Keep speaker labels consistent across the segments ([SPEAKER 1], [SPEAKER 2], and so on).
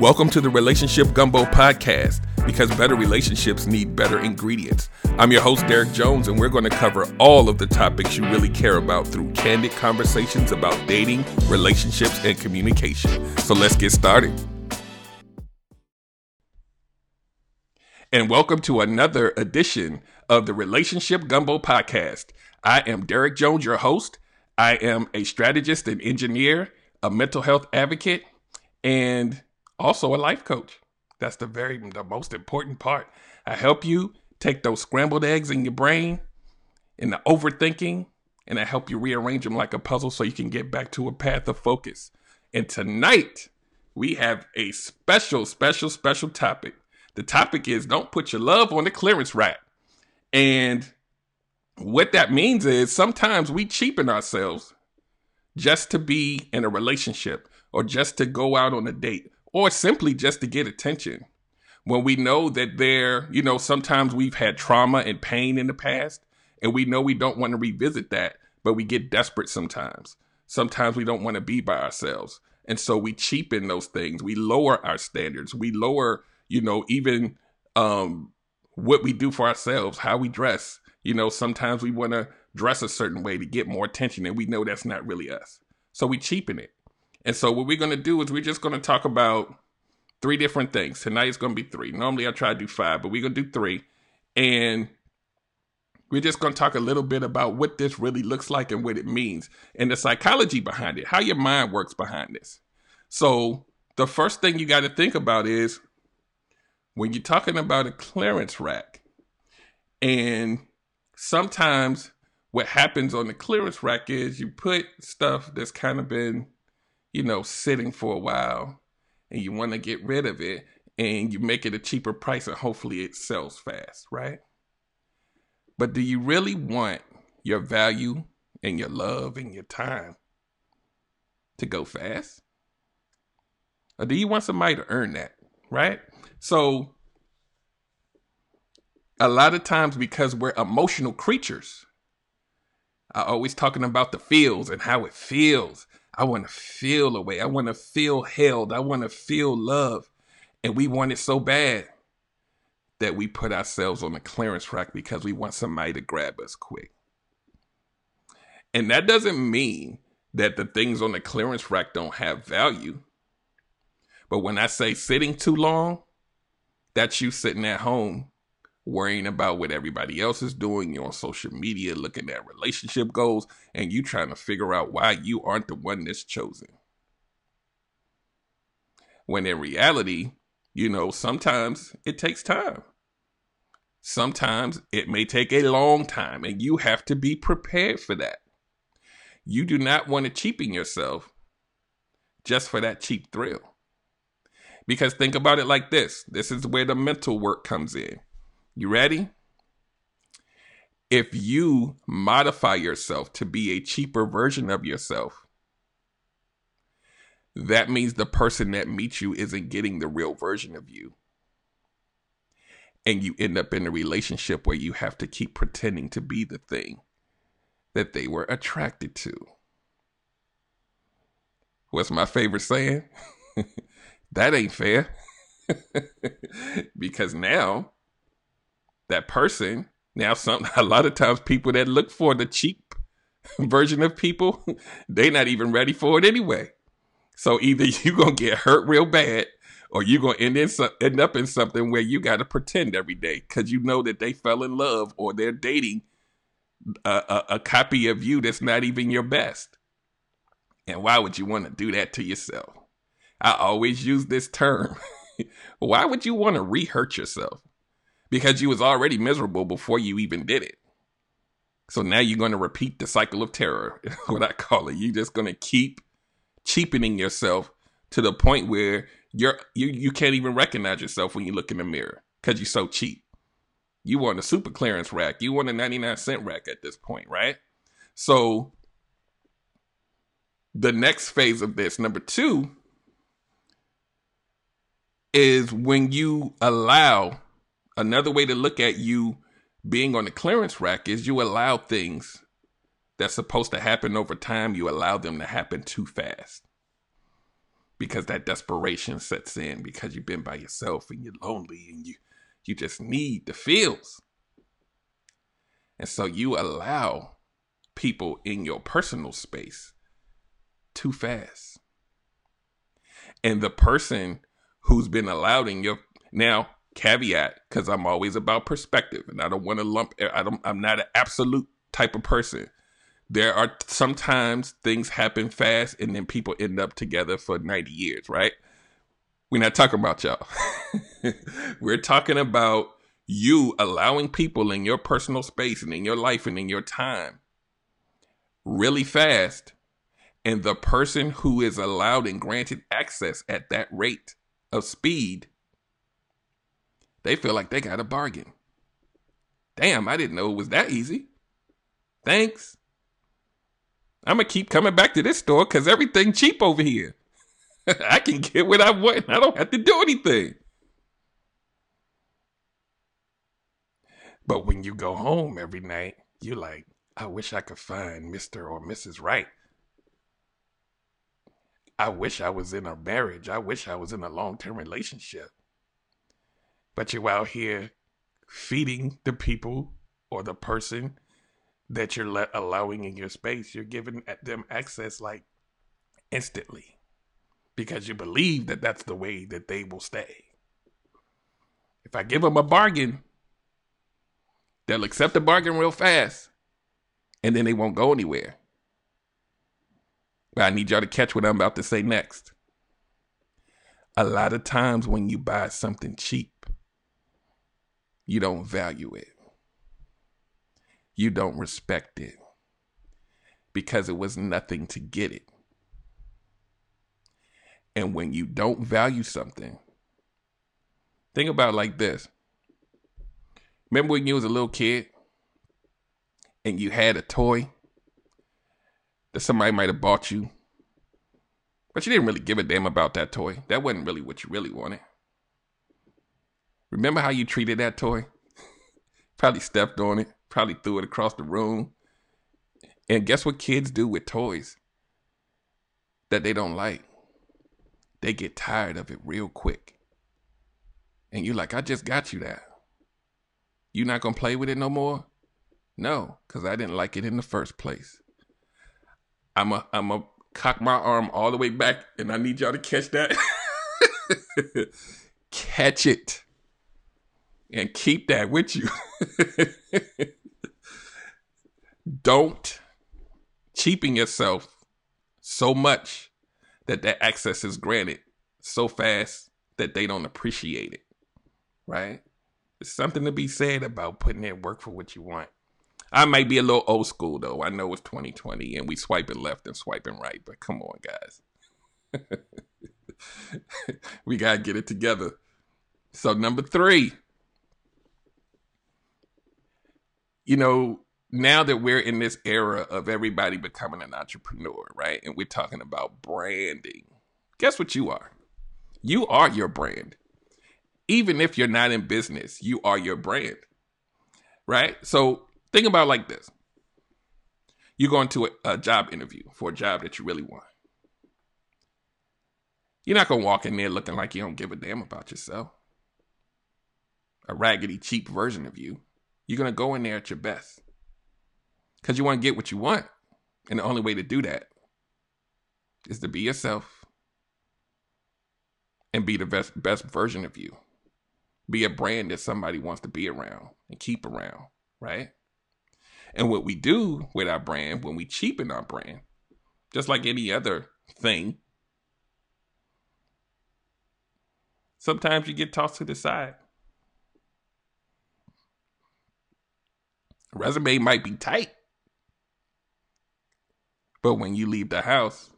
[SPEAKER 1] Welcome to the Relationship Gumbo Podcast because better relationships need better ingredients. I'm your host, Derek Jones, and we're going to cover all of the topics you really care about through candid conversations about dating, relationships, and communication. So let's get started. And welcome to another edition of the Relationship Gumbo Podcast. I am Derek Jones, your host. I am a strategist and engineer, a mental health advocate, and also a life coach. That's the very the most important part. I help you take those scrambled eggs in your brain and the overthinking, and I help you rearrange them like a puzzle so you can get back to a path of focus. And tonight we have a special, special, special topic. The topic is don't put your love on the clearance rack. And what that means is sometimes we cheapen ourselves just to be in a relationship or just to go out on a date or simply just to get attention. When we know that there, you know, sometimes we've had trauma and pain in the past, and we know we don't want to revisit that, but we get desperate sometimes. Sometimes we don't want to be by ourselves. And so we cheapen those things. We lower our standards. We lower, you know, even um, what we do for ourselves, how we dress. You know, sometimes we want to dress a certain way to get more attention, and we know that's not really us. So we cheapen it. And so what we're going to do is we're just going to talk about three different things. Tonight is going to be three. Normally I try to do five, but we're going to do three. And we're just going to talk a little bit about what this really looks like and what it means and the psychology behind it, how your mind works behind this. So the first thing you got to think about is when you're talking about a clearance rack and sometimes what happens on the clearance rack is you put stuff that's kind of been you know, sitting for a while and you want to get rid of it and you make it a cheaper price and hopefully it sells fast, right? But do you really want your value and your love and your time to go fast? Or do you want somebody to earn that, right? So, a lot of times because we're emotional creatures, I always talking about the feels and how it feels I want to feel a way. I want to feel held. I want to feel love. And we want it so bad that we put ourselves on the clearance rack because we want somebody to grab us quick. And that doesn't mean that the things on the clearance rack don't have value. But when I say sitting too long, that's you sitting at home worrying about what everybody else is doing. You're on social media looking at relationship goals, and you trying to figure out why you aren't the one that's chosen. When in reality, you know, sometimes it takes time. Sometimes it may take a long time, and you have to be prepared for that. You do not want to cheapen yourself just for that cheap thrill. Because think about it like this this is where the mental work comes in you ready? If you modify yourself to be a cheaper version of yourself, that means the person that meets you isn't getting the real version of you. And you end up in a relationship where you have to keep pretending to be the thing that they were attracted to. What's my favorite saying? that ain't fair. because now that person. Now, some a lot of times people that look for the cheap version of people, they're not even ready for it anyway. So either you're gonna get hurt real bad, or you're gonna end in some, end up in something where you got to pretend every day because you know that they fell in love or they're dating a, a, a copy of you that's not even your best. And why would you want to do that to yourself? I always use this term. why would you want to re-hurt yourself? Because you was already miserable before you even did it. So now you're going to repeat the cycle of terror, what I call it. You're just going to keep cheapening yourself to the point where you're you you can't even recognize yourself when you look in the mirror because you're so cheap. You want a super clearance rack. You want a 99 cent rack at this point, right? So the next phase of this, number two, is when you allow another way to look at you being on the clearance rack is you allow things that's supposed to happen over time, you allow them to happen too fast. because that desperation sets in because you've been by yourself and you're lonely and you you just need the feels. And so you allow people in your personal space too fast. And the person who's been allowed in your now caveat because I'm always about perspective and I don't want to lump I don't I'm not an absolute type of person. There are sometimes things happen fast and then people end up together for 90 years, right? We're not talking about y'all. We're talking about you allowing people in your personal space and in your life and in your time really fast. And the person who is allowed and granted access at that rate of speed, they feel like they got a bargain. Damn, I didn't know it was that easy. Thanks. I'm gonna keep coming back to this store because everything cheap over here. I can get what I want. I don't have to do anything. But when you go home every night, you're like, I wish I could find Mr. or Mrs. Right. I wish I was in a marriage. I wish I was in a long term relationship. But you're out here feeding the people or the person that you're let, allowing in your space. You're giving them access like instantly because you believe that that's the way that they will stay. If I give them a bargain, they'll accept the bargain real fast and then they won't go anywhere. But I need y'all to catch what I'm about to say next. A lot of times when you buy something cheap, you don't value it you don't respect it because it was nothing to get it. And when you don't value something, think about like this. Remember when you was a little kid and you had a toy that somebody might have bought you, but you didn't really give a damn about that toy. That wasn't really what you really wanted. Remember how you treated that toy? Probably stepped on it probably threw it across the room. And guess what kids do with toys that they don't like? They get tired of it real quick. And you're like, I just got you that. You not gonna play with it no more? No, because I didn't like it in the first place. I'm a I'm a cock my arm all the way back, and I need y'all to catch that. catch it. And keep that with you. don't cheapen yourself so much that that access is granted so fast that they don't appreciate it. Right? There's something to be said about putting in work for what you want. I might be a little old school though. I know it's 2020 and we swiping left and swiping right, but come on, guys. we gotta get it together. So number three, you know, now that we're in this era of everybody becoming an entrepreneur, right? And we're talking about branding. Guess what you are? You are your brand. Even if you're not in business, you are your brand. Right? So think about like this. You're going to a, a job interview for a job that you really want. You're not going to walk in there looking like you don't give a damn about yourself. A raggedy, cheap version of you. You're going to go in there at your best because you want to get what you want. And the only way to do that is to be yourself and be the best, best version of you. Be a brand that somebody wants to be around and keep around, right? And what we do with our brand, when we cheapen our brand, just like any other thing, sometimes you get tossed to the side. Resume might be tight, but when you leave the house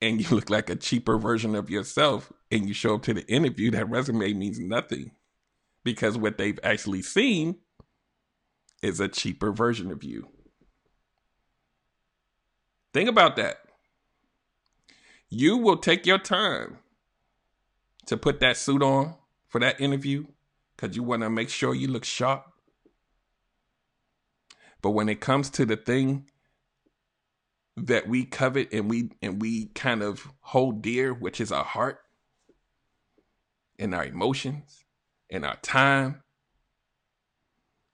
[SPEAKER 1] and you look like a cheaper version of yourself and you show up to the interview, that resume means nothing because what they've actually seen is a cheaper version of you. Think about that. You will take your time to put that suit on for that interview because you want to make sure you look sharp. But when it comes to the thing that we covet and we and we kind of hold dear, which is our heart and our emotions and our time.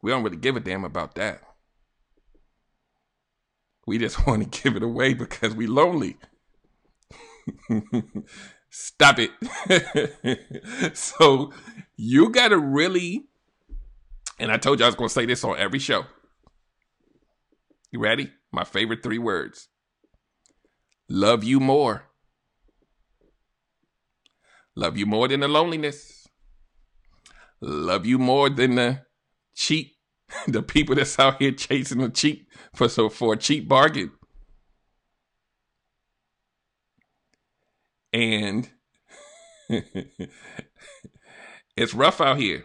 [SPEAKER 1] We don't really give a damn about that. We just want to give it away because we lonely. Stop it. so you got to really, and I told you I was to say this on every show. You ready? My favorite three words love you more. Love you more than the loneliness. Love you more than the cheap, the people that's out here chasing the cheap for so for a cheap bargain. And it's rough out here.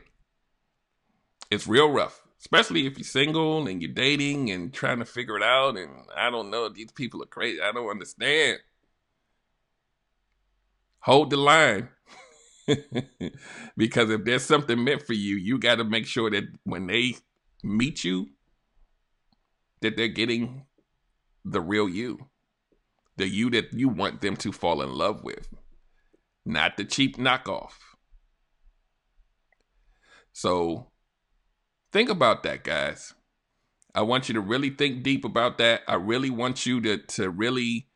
[SPEAKER 1] It's real rough, especially if you're single and you're dating and trying to figure it out. And I don't know, these people are crazy. I don't understand. Hold the line. because if there's something meant for you, you got to make sure that when they meet you, that they're getting the real you, the you that you want them to fall in love with, not the cheap knockoff. So think about that, guys. I want you to really think deep about that. I really want you to to really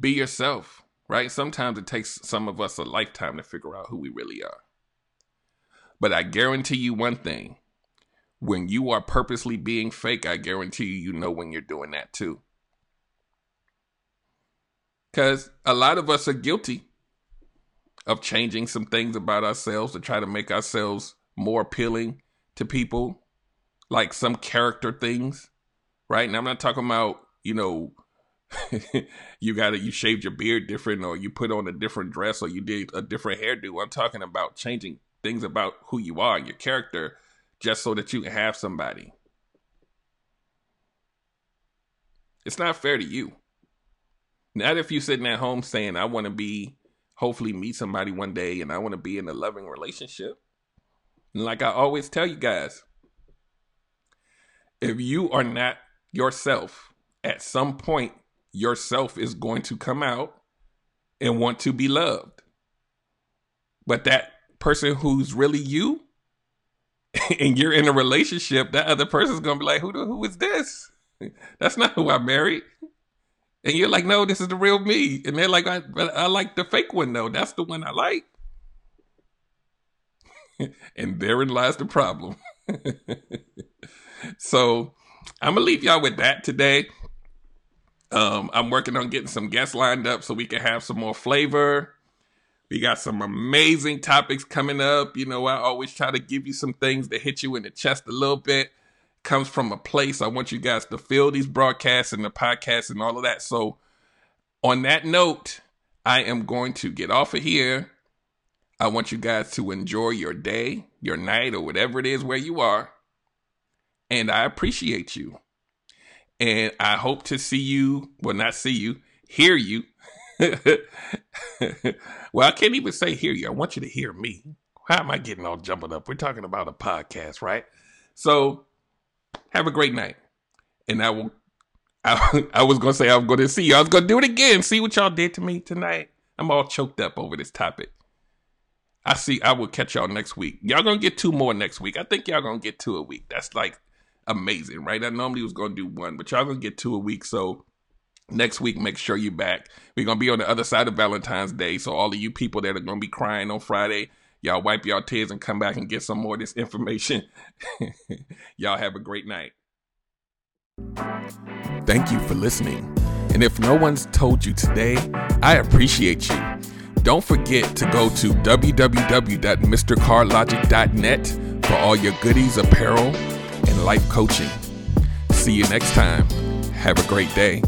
[SPEAKER 1] be yourself, right? Sometimes it takes some of us a lifetime to figure out who we really are. But I guarantee you one thing. When you are purposely being fake, I guarantee you you know when you're doing that too. Cuz a lot of us are guilty of changing some things about ourselves to try to make ourselves more appealing to people, like some character things, right? And I'm not talking about, you know, you got to you shaved your beard different or you put on a different dress or you did a different hairdo. I'm talking about changing things about who you are, your character, just so that you can have somebody. It's not fair to you. Not if you're sitting at home saying, I want to be hopefully meet somebody one day and I want to be in a loving relationship. And like I always tell you guys, if you are not yourself, at some point, yourself is going to come out and want to be loved. But that person who's really you, and you're in a relationship, that other person's gonna be like, "Who the, who is this? That's not who I married." And you're like, no, this is the real me. And they're like, I, I like the fake one though. That's the one I like. and therein lies the problem. so I'm gonna leave y'all with that today. Um, I'm working on getting some guests lined up so we can have some more flavor. We got some amazing topics coming up. You know, I always try to give you some things that hit you in the chest a little bit comes from a place. I want you guys to feel these broadcasts and the podcasts and all of that. So, on that note, I am going to get off of here. I want you guys to enjoy your day, your night, or whatever it is where you are. And I appreciate you. And I hope to see you, well, not see you, hear you. well, I can't even say hear you. I want you to hear me. How am I getting all jumbled up? We're talking about a podcast, right? So, have a great night. And I will. I, I was gonna say I'm gonna see you. I was gonna do it again. See what y'all did to me tonight. I'm all choked up over this topic. I see. I will catch y'all next week. Y'all gonna get two more next week. I think y'all gonna get two a week. That's like amazing, right? I normally was gonna do one, but y'all gonna get two a week. So next week, make sure you're back. We're gonna be on the other side of Valentine's Day. So all of you people that are gonna be crying on Friday, Y'all wipe y'all tears and come back and get some more of this information. y'all have a great night. Thank you for listening. And if no one's told you today, I appreciate you. Don't forget to go to www.mrcarlogic.net for all your goodies, apparel, and life coaching. See you next time. Have a great day.